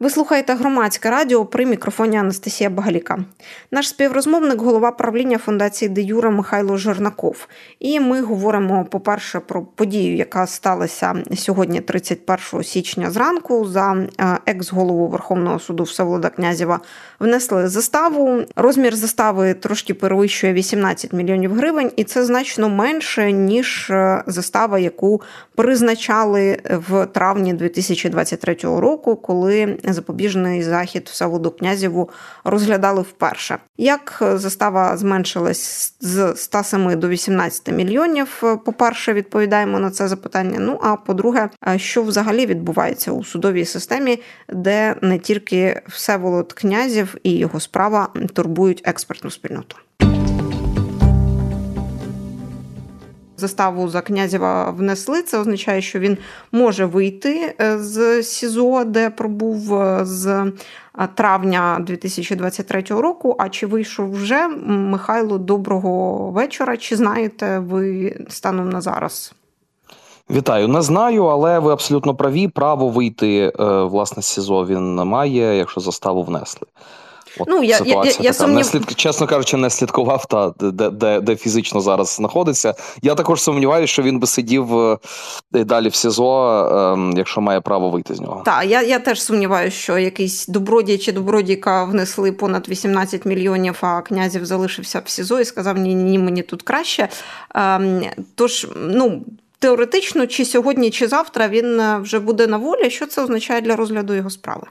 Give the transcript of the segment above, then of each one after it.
Ви слухаєте громадське радіо при мікрофоні Анастасія Багаліка. Наш співрозмовник, голова правління фундації Де Юра Михайло Жернаков. І ми говоримо, по-перше, про подію, яка сталася сьогодні, 31 січня зранку. За е, екс-голову Верховного суду Всеволода Князєва внесли заставу. Розмір застави трошки перевищує 18 мільйонів гривень, і це значно менше ніж е, застава, яку призначали в травні 2023 року, коли запобіжний захід Всеволоду Князєву розглядали вперше. Як застава зменшилась з 107 до 18 мільйонів? По перше, відповідаємо на це запитання. Ну а по-друге, що взагалі відбувається у судовій системі, де не тільки Всеволод Князів і його справа турбують експертну спільноту. Заставу за князєва внесли. Це означає, що він може вийти е, з СІЗО, де пробув е, з е, травня 2023 року. А чи вийшов вже Михайло? Доброго вечора? Чи знаєте ви станом на зараз? Вітаю, не знаю, але ви абсолютно праві. Право вийти власне з СІЗО він має, якщо заставу внесли. От ну, я, я, я, я сумнів... не слід, чесно кажучи, не слідкував та де, де де, фізично зараз знаходиться. Я також сумніваюся, що він би сидів е, далі в СІЗО, ем, якщо має право вийти з нього. Так, я я теж сумніваюся, що якийсь добродій чи добродійка внесли понад 18 мільйонів, а князів залишився в СІЗО і сказав: Ні, ні, мені тут краще. Ем, тож, ну. Теоретично, чи сьогодні, чи завтра він е, вже буде на волі. Що це означає для розгляду його справи?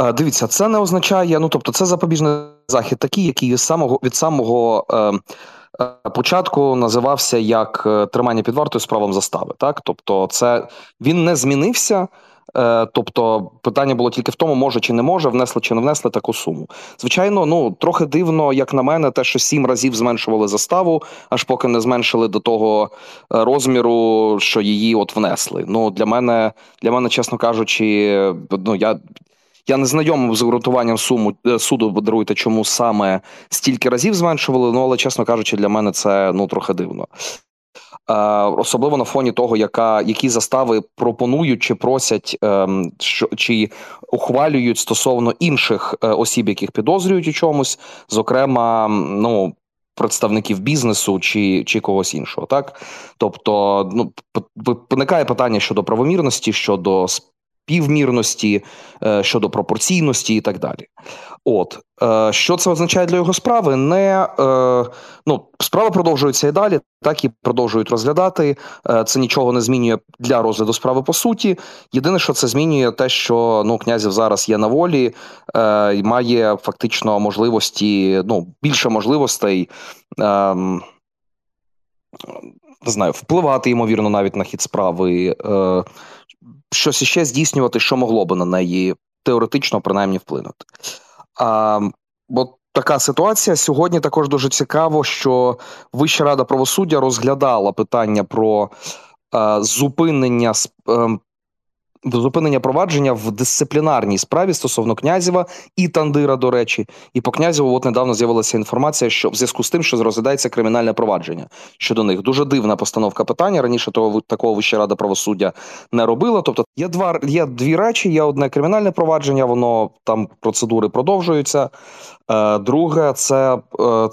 Е, дивіться, це не означає, ну тобто, це запобіжний захід, такий, який від самого від самого е, е, початку називався як тримання під вартою з правом застави. Так, тобто, це він не змінився. Тобто питання було тільки в тому, може чи не може, внесли чи не внесли таку суму. Звичайно, ну трохи дивно, як на мене, те, що сім разів зменшували заставу, аж поки не зменшили до того розміру, що її от внесли. Ну для мене, для мене, чесно кажучи, ну я я не знайомий з обґрунтуванням суму е, суду, даруйте, чому саме стільки разів зменшували. Ну але, чесно кажучи, для мене це ну трохи дивно. Е, особливо на фоні того, яка які застави пропонують чи просять, е, що чи ухвалюють стосовно інших е, осіб, яких підозрюють у чомусь, зокрема, ну. Представників бізнесу чи чи когось іншого, так тобто, ну виникає питання щодо правомірності, щодо півмірності, е, щодо пропорційності і так далі. От е, що це означає для його справи? Не е, ну справа продовжується і далі, так і продовжують розглядати. Це нічого не змінює для розгляду справи по суті. Єдине, що це змінює, те, що ну князів зараз є на волі, і має фактично можливості, ну більше можливостей. Ем, не знаю, впливати ймовірно навіть на хід справи, щось іще здійснювати, що могло би на неї теоретично принаймні вплинути. А, Бо така ситуація сьогодні також дуже цікаво, що Вища рада правосуддя розглядала питання про а, зупинення ем, зупинення провадження в дисциплінарній справі стосовно князєва і Тандира, до речі, і по князєву от недавно з'явилася інформація, що в зв'язку з тим, що розглядається кримінальне провадження щодо них. Дуже дивна постановка питання. Раніше того такого Вища рада правосуддя не робила. Тобто є два є дві речі: є одне кримінальне провадження, воно там процедури продовжуються. Е, друге, це е,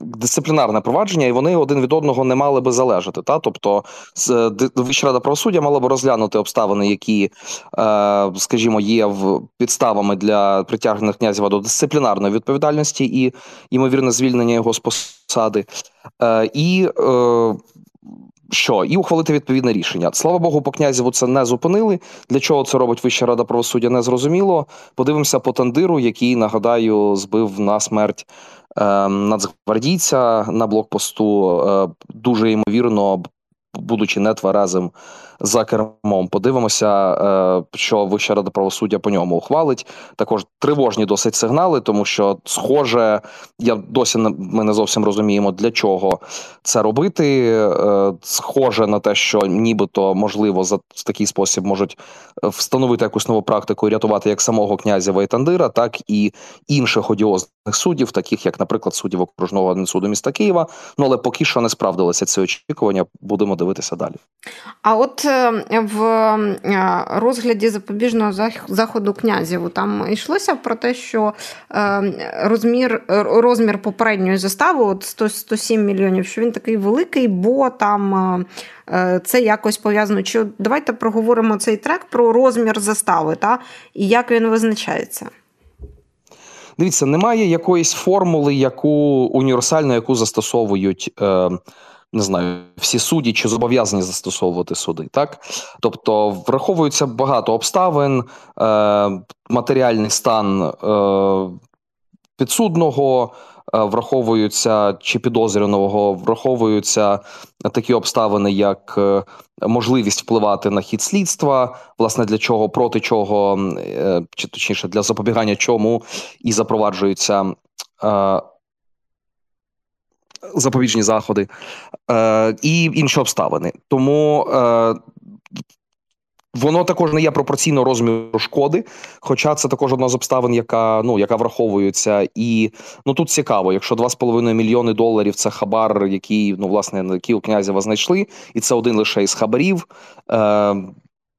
дисциплінарне провадження, і вони один від одного не мали би залежати. Та тобто, Вища рада правосуддя мала би розглянути обставини, які, е, скажімо, є підставами для притягнення князева до дисциплінарної відповідальності і ймовірне звільнення його з посади. І що і ухвалити відповідне рішення. Слава Богу, по князіву це не зупинили. Для чого це робить Вища рада правосуддя? Не зрозуміло. Подивимося по тандиру, який нагадаю збив на смерть е, нацгвардійця на блокпосту. Е, дуже ймовірно, будучи нетверезим за кермом. Подивимося, е, що Вища рада правосуддя по ньому ухвалить. Також тривожні досить сигнали, тому що, схоже, я досі ми не зовсім розуміємо, для чого це робити. Е, схоже на те, що нібито можливо за в такий спосіб можуть е, встановити якусь нову практику і рятувати як самого князя Вайтандира, так і інших одіозних суддів, таких як, наприклад, суддів окружного суду міста Києва. Ну але поки що не справдилися ці очікування. Будемо дивитися. Дивитися далі. А от е, в е, розгляді запобіжного заходу князєву там йшлося про те, що е, розмір розмір попередньої застави, от 100, 107 мільйонів, що він такий великий, бо там це якось пов'язано. Чи давайте проговоримо цей трек про розмір застави, та і як він визначається. Дивіться, немає якоїсь формули, яку універсальну, яку застосовують. Е, не знаю, всі судді чи зобов'язані застосовувати суди, так тобто враховується багато обставин, е, матеріальний стан е, підсудного, е, враховуються чи підозрюваного, враховуються такі обставини, як е, можливість впливати на хід слідства, власне, для чого, проти чого, е, чи точніше для запобігання чому і запроваджуються. Запобіжні заходи е, і інші обставини. Тому е, воно також не є пропорційно розміру шкоди, хоча це також одна з обставин, яка ну яка враховується, і ну тут цікаво, якщо 2,5 мільйони доларів це хабар, який ну власне який у князєва знайшли, і це один лише із хабарів. Е,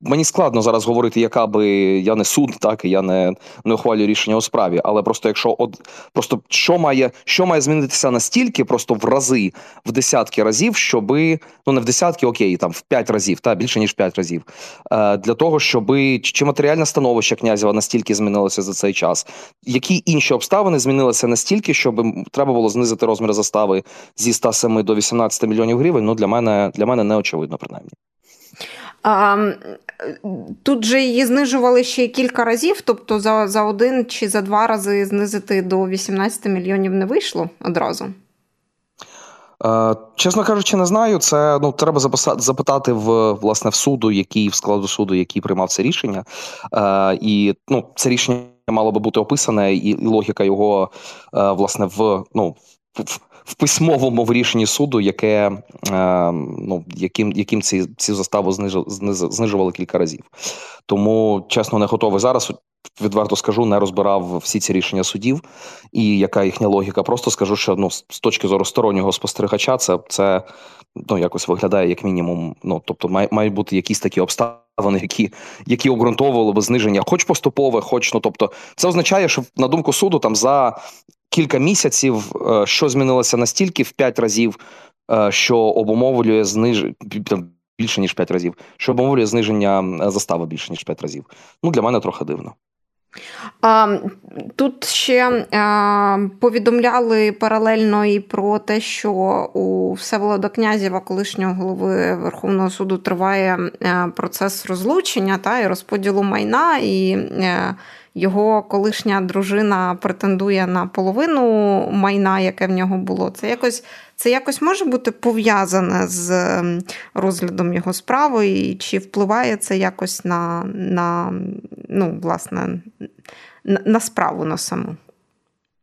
Мені складно зараз говорити, яка би я не суд, так і я не не ухвалюю рішення у справі. Але просто якщо от просто що має що має змінитися настільки, просто в рази, в десятки разів, щоби ну не в десятки, окей, там в п'ять разів, та більше ніж п'ять разів, е, для того, щоби чи матеріальне становище князева настільки змінилося за цей час, які інші обставини змінилися настільки, щоб треба було знизити розмір застави зі 107 до 18 мільйонів гривень. Ну для мене для мене не очевидно, принаймні. А, Тут же її знижували ще кілька разів, тобто за за один чи за два рази знизити до 18 мільйонів не вийшло одразу. Е, чесно кажучи, не знаю. Це ну треба запитати в власне в суду, який в складу суду, який приймав це рішення. Е, І ну, це рішення мало би бути описане, і, і логіка його е, власне в ну в в письмовому в рішенні суду, яке е, ну яким яким ці ці заставу знижу, знижували кілька разів. Тому чесно не готовий зараз. Відверто скажу, не розбирав всі ці рішення судів і яка їхня логіка. Просто скажу, що ну з точки зору стороннього спостерігача, це це ну якось виглядає як мінімум. Ну тобто, має мають бути якісь такі обставини, які які обґрунтовували би зниження, хоч поступове, хоч ну тобто, це означає, що на думку суду там за кілька місяців, е, що змінилося настільки в п'ять разів, е, що обумовлює зниж... більше ніж п'ять разів, що обумовлює зниження застави більше ніж п'ять разів. Ну для мене трохи дивно. Тут ще а, повідомляли паралельно і про те, що у Всеволода Князєва, колишнього голови Верховного суду, триває процес розлучення та і розподілу майна. і його колишня дружина претендує на половину майна, яке в нього було. Це якось це якось може бути пов'язане з ем, розглядом його справи, і чи впливає це якось на, на ну, власне, на, на справу на саму?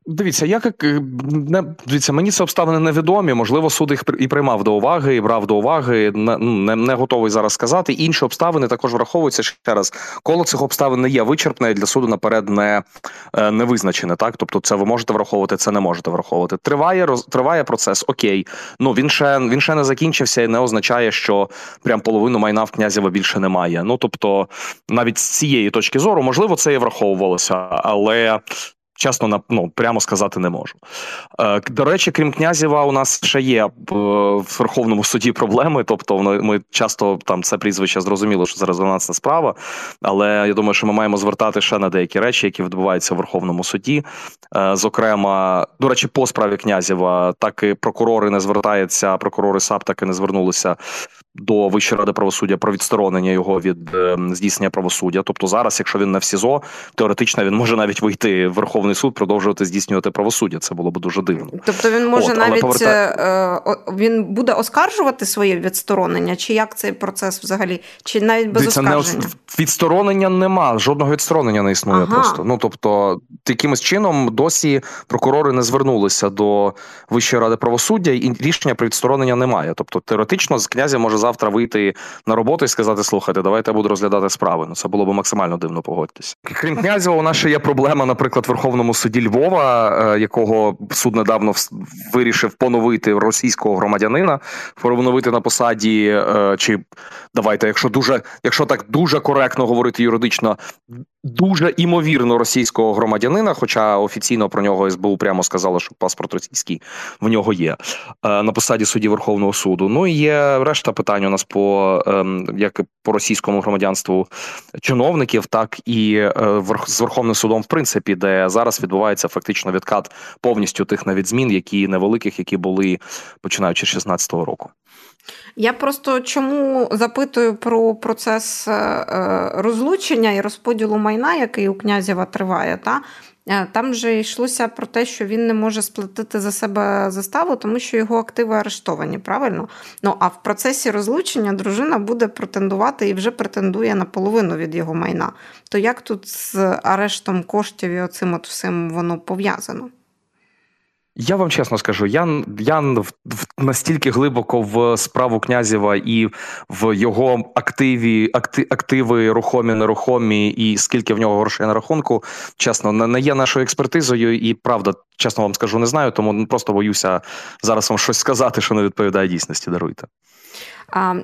Дивіться, як е, не дивіться, мені це обставини невідомі. Можливо, суд їх і приймав до уваги, і брав до уваги. Не, ну, не не, готовий зараз сказати. Інші обставини також враховуються ще раз. Коло цих обставин не є вичерпне для суду наперед не е, не визначене. Так, тобто, це ви можете враховувати, це не можете враховувати. Триває роз, триває процес. Окей, ну він ще він ще не закінчився і не означає, що прям половину майна в князєва більше немає. Ну тобто, навіть з цієї точки зору, можливо, це і враховувалося, але Чесно, ну, прямо сказати не можу. Е, до речі, крім князєва, у нас ще є в Верховному суді проблеми. Тобто, ми часто там це прізвище зрозуміло, що це резонансна справа. Але я думаю, що ми маємо звертати ще на деякі речі, які відбуваються в Верховному суді. Е, зокрема, до речі, по справі князєва, так і прокурори не звертаються, прокурори САП так і не звернулися до Вищої ради правосуддя про відсторонення його від е, здійснення правосуддя. Тобто, зараз, якщо він не в СІЗО, теоретично він може навіть вийти в Верховний суд, продовжувати здійснювати правосуддя. Це було б дуже дивно. Тобто він може От, навіть поверта... Е, він буде оскаржувати своє відсторонення, чи як цей процес взагалі, чи навіть без Дивіться, оскарження? Не, відсторонення нема, жодного відсторонення не існує. Ага. Просто ну тобто, якимось чином досі прокурори не звернулися до Вищої ради правосуддя, і рішення про відсторонення немає. Тобто, теоретично з князя може завтра вийти на роботу і сказати: слухайте, давайте я буду розглядати справи. Ну це було б максимально дивно погодьтесь. Крім князєва, у нас ще є проблема, наприклад, в Верховному суді Львова, е, якого суд недавно вирішив поновити російського громадянина, поновити на посаді. Е, чи давайте, якщо дуже, якщо так дуже коректно говорити юридично, дуже імовірно російського громадянина, хоча офіційно про нього СБУ прямо сказало, що паспорт російський в нього є е, на посаді судді Верховного суду. Ну і є решта питань у нас по ем, як по російському громадянству чиновників, так і е, з Верховним судом, в принципі, де зараз відбувається фактично відкат повністю тих навіть змін, які невеликих, які були починаючи з 16 року. Я просто чому запитую про процес е, розлучення і розподілу майна, який у князєва триває, та Е, там же йшлося про те, що він не може сплатити за себе заставу, тому що його активи арештовані, правильно? Ну а в процесі розлучення дружина буде претендувати і вже претендує на половину від його майна. То як тут з арештом коштів і оцим от всім воно пов'язано? Я вам чесно скажу, я я настільки глибоко в справу князєва і в його активі, акти, активи рухомі, нерухомі, і скільки в нього грошей на рахунку, чесно, не є нашою експертизою, і правда, чесно вам скажу, не знаю, тому просто боюся зараз вам щось сказати, що не відповідає дійсності. Даруйте.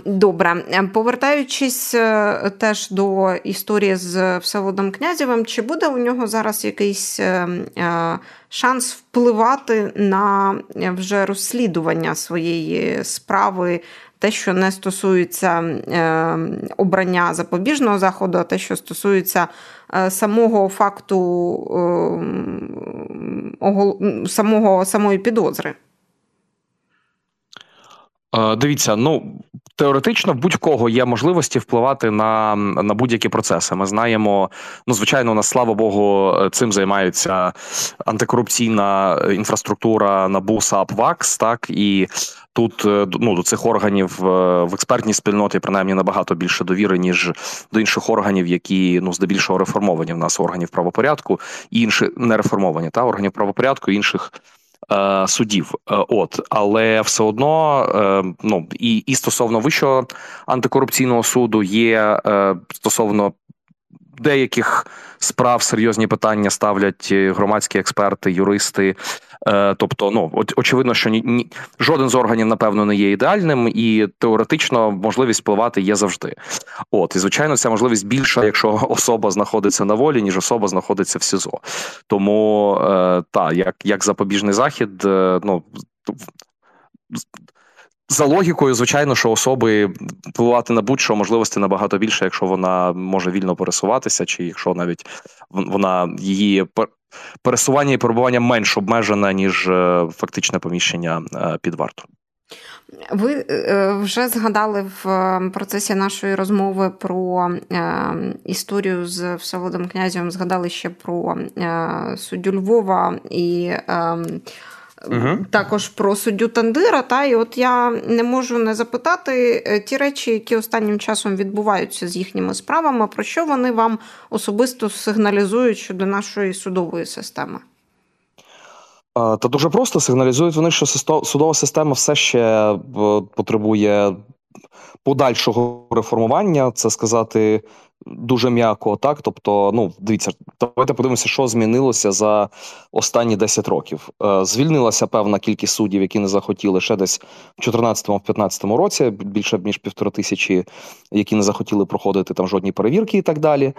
Добре, ем, повертаючись е, теж до історії з Всеволодом Князєвим, чи буде у нього зараз якийсь е, е, шанс впливати на вже розслідування своєї справи? Те, що не стосується обрання запобіжного заходу, а те, що стосується самого факту самого самої підозри. Е, дивіться, ну теоретично будь-кого є можливості впливати на на будь-які процеси. Ми знаємо, ну звичайно, у нас слава Богу, цим займаються антикорупційна інфраструктура НАБУ, САП, ВАКС, так і тут е, ну до цих органів е, в експертній спільноті принаймні набагато більше довіри ніж до інших органів, які ну здебільшого реформовані в нас органів правопорядку, і інші не реформовані та органів правопорядку інших. Е, судів. Е, от але все одно е, ну і і стосовно вищого антикорупційного суду є стосовно деяких справ серйозні питання ставлять громадські експерти, юристи. Тобто, ну очевидно, що ні, ні жоден з органів, напевно, не є ідеальним, і теоретично можливість впливати є завжди. От і звичайно, ця можливість більша, якщо особа знаходиться на волі, ніж особа знаходиться в СІЗО. Тому е, та як як запобіжний захід, е, ну за логікою, звичайно, що особи впливати на будь-що можливості набагато більше, якщо вона може вільно пересуватися, чи якщо навіть вона її пересування і перебування менш обмежене, ніж е, фактичне поміщення е, під варту. Ви е, вже згадали в процесі нашої розмови про історію з Всеволодом князем, згадали ще про суддю Львова і ем, Угу. Також про суддю Тандира. Та і от я не можу не запитати е, ті речі, які останнім часом відбуваються з їхніми справами, про що вони вам особисто сигналізують щодо нашої судової системи. Та дуже просто сигналізують вони, що судова система все ще е, потребує подальшого реформування, це сказати дуже м'яко, так тобто, ну дивіться, давайте подивимося, що змінилося за останні 10 років. Е, звільнилася певна кількість суддів, які не захотіли ще десь в 2014-2015 році. Більше ніж півтора тисячі, які не захотіли проходити там жодні перевірки і так далі.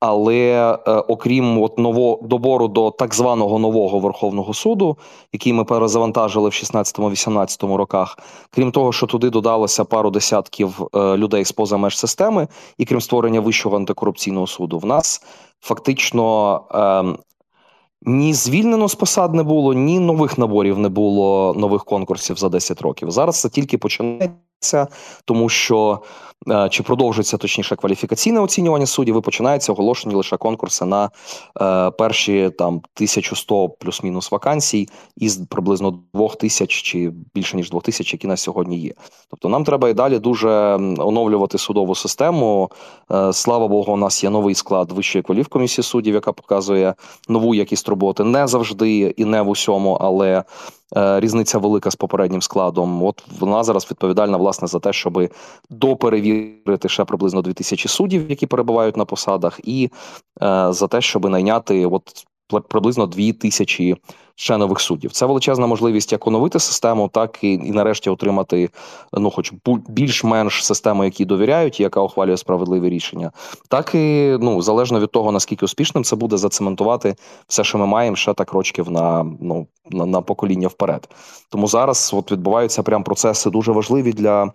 Але е, окрім от нового добору до так званого нового Верховного суду, який ми перезавантажили в 16-18 роках, крім того, що туди додалося пару десятків е, людей з поза меж системи, і крім створення вищого антикорупційного суду, в нас фактично. Е, ні звільнено з посад не було, ні нових наборів не було нових конкурсів за 10 років. Зараз це тільки починається, тому що Е, чи продовжується точніше кваліфікаційне оцінювання суддів, і починаються оголошені лише конкурси на е, перші там 1100 плюс-мінус вакансій із приблизно 2000 чи більше ніж 2000, які на сьогодні є. Тобто нам треба і далі дуже оновлювати судову систему. Е, слава Богу, у нас є новий склад вищої кваліфкомісії суддів, яка показує нову якість роботи не завжди і не в усьому, але різниця велика з попереднім складом. От вона зараз відповідальна власне за те, щоб доперевірити ще приблизно 2000 суддів, які перебувають на посадах, і е, за те, щоб найняти от приблизно 2000 ще нових суддів. Це величезна можливість як оновити систему, так і, і нарешті отримати ну, хоч більш-менш систему, які довіряють, яка ухвалює справедливі рішення, так і ну залежно від того наскільки успішним це буде зацементувати все, що ми маємо ще так рочків на ну на, на покоління вперед. Тому зараз от відбуваються прям процеси дуже важливі для.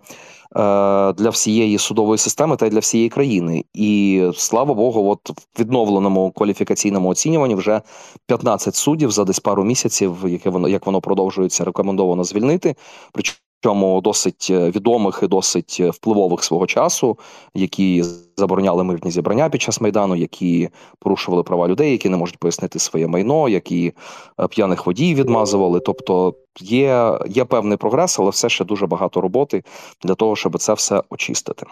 Е, для всієї судової системи та й для всієї країни. І слава Богу, от в відновленому кваліфікаційному оцінюванні вже 15 суддів за десь пару місяців, яке воно як воно продовжується, рекомендовано звільнити. Причому Причому досить е, відомих і досить е, впливових свого часу, які забороняли мирні зібрання під час майдану, які порушували права людей, які не можуть пояснити своє майно, які е, п'яних водій відмазували. Тобто є, є певний прогрес, але все ще дуже багато роботи для того, щоб це все очистити.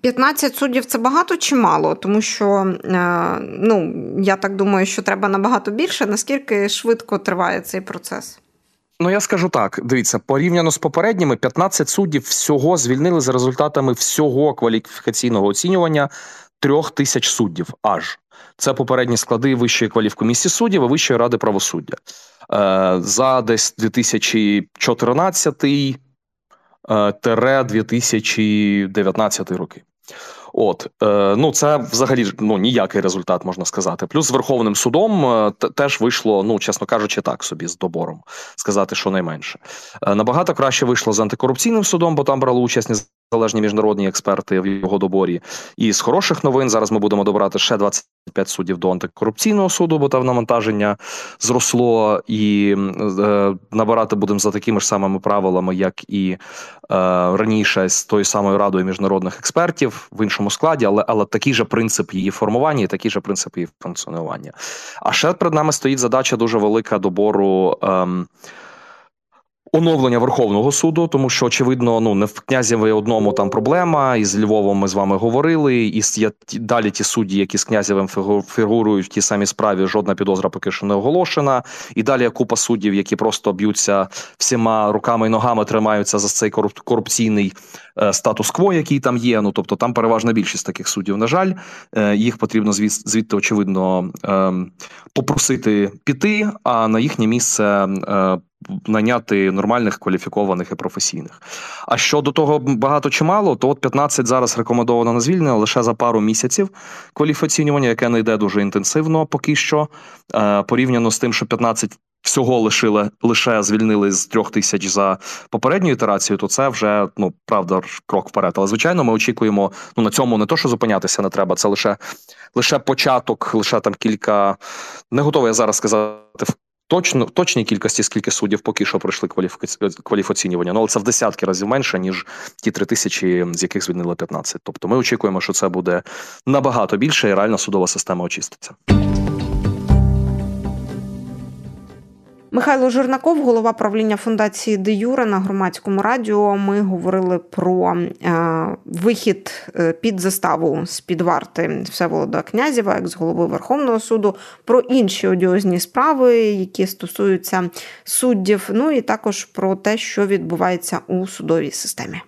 15 суддів це багато чи мало, тому що ну я так думаю, що треба набагато більше. Наскільки швидко триває цей процес? Ну, я скажу так: дивіться, порівняно з попередніми, 15 суддів всього звільнили за результатами всього кваліфікаційного оцінювання трьох тисяч суддів. Аж це попередні склади вищої кваліфкомісії суддів і Вищої ради правосуддя. Е, За десь 2014 е, тере 2019 роки. От е, ну це взагалі ну ніякий результат можна сказати. Плюс з Верховним судом е, теж вийшло, ну чесно кажучи, так собі з добором сказати, що найменше е, набагато краще вийшло з антикорупційним судом, бо там брали участь незалежні міжнародні експерти в його доборі. І з хороших новин зараз ми будемо добрати ще 25 суддів до антикорупційного суду, бо там навантаження зросло, і е, набирати будемо за такими ж самими правилами, як і е, раніше з тою самою радою міжнародних експертів в іншому складі, але але такий же принцип її формування, і такий же принцип її функціонування. А ще перед нами стоїть задача дуже велика добору. Е, Оновлення Верховного суду, тому що очевидно, ну не в князєві одному там проблема. І з Львовом ми з вами говорили. І далі ті судді, які з князєвим фігурують в тій самій справі. Жодна підозра поки що не оголошена. І далі купа суддів, які просто б'ються всіма руками і ногами, тримаються за цей корупційний е, статус-кво, який там є. Ну тобто там переважна більшість таких суддів. На жаль, е, їх потрібно звідти очевидно ем, попросити піти, а на їхнє місце. Наняти нормальних кваліфікованих і професійних. А щодо того багато чи мало, то от 15 зараз рекомендовано на звільнення лише за пару місяців кваліфіцінювання, яке не йде дуже інтенсивно поки що, е, порівняно з тим, що 15 всього лишили лише звільнили з трьох тисяч за попередню ітерацію, то це вже ну правда крок вперед. Але звичайно, ми очікуємо. Ну на цьому не то, що зупинятися не треба. Це лише лише початок, лише там кілька не готовий я зараз сказати точно точній кількості, скільки суддів поки що пройшли кваліфоцінювання, ну але це в десятки разів менше ніж ті три тисячі, з яких звільнили 15. Тобто, ми очікуємо, що це буде набагато більше, і реально судова система очиститься. Михайло Жирнаков, голова правління фундації Де Юре на громадському радіо. Ми говорили про е, вихід е, під заставу з під варти Всеволода Князєва, з голови Верховного суду, про інші одіозні справи, які стосуються суддів. Ну і також про те, що відбувається у судовій системі.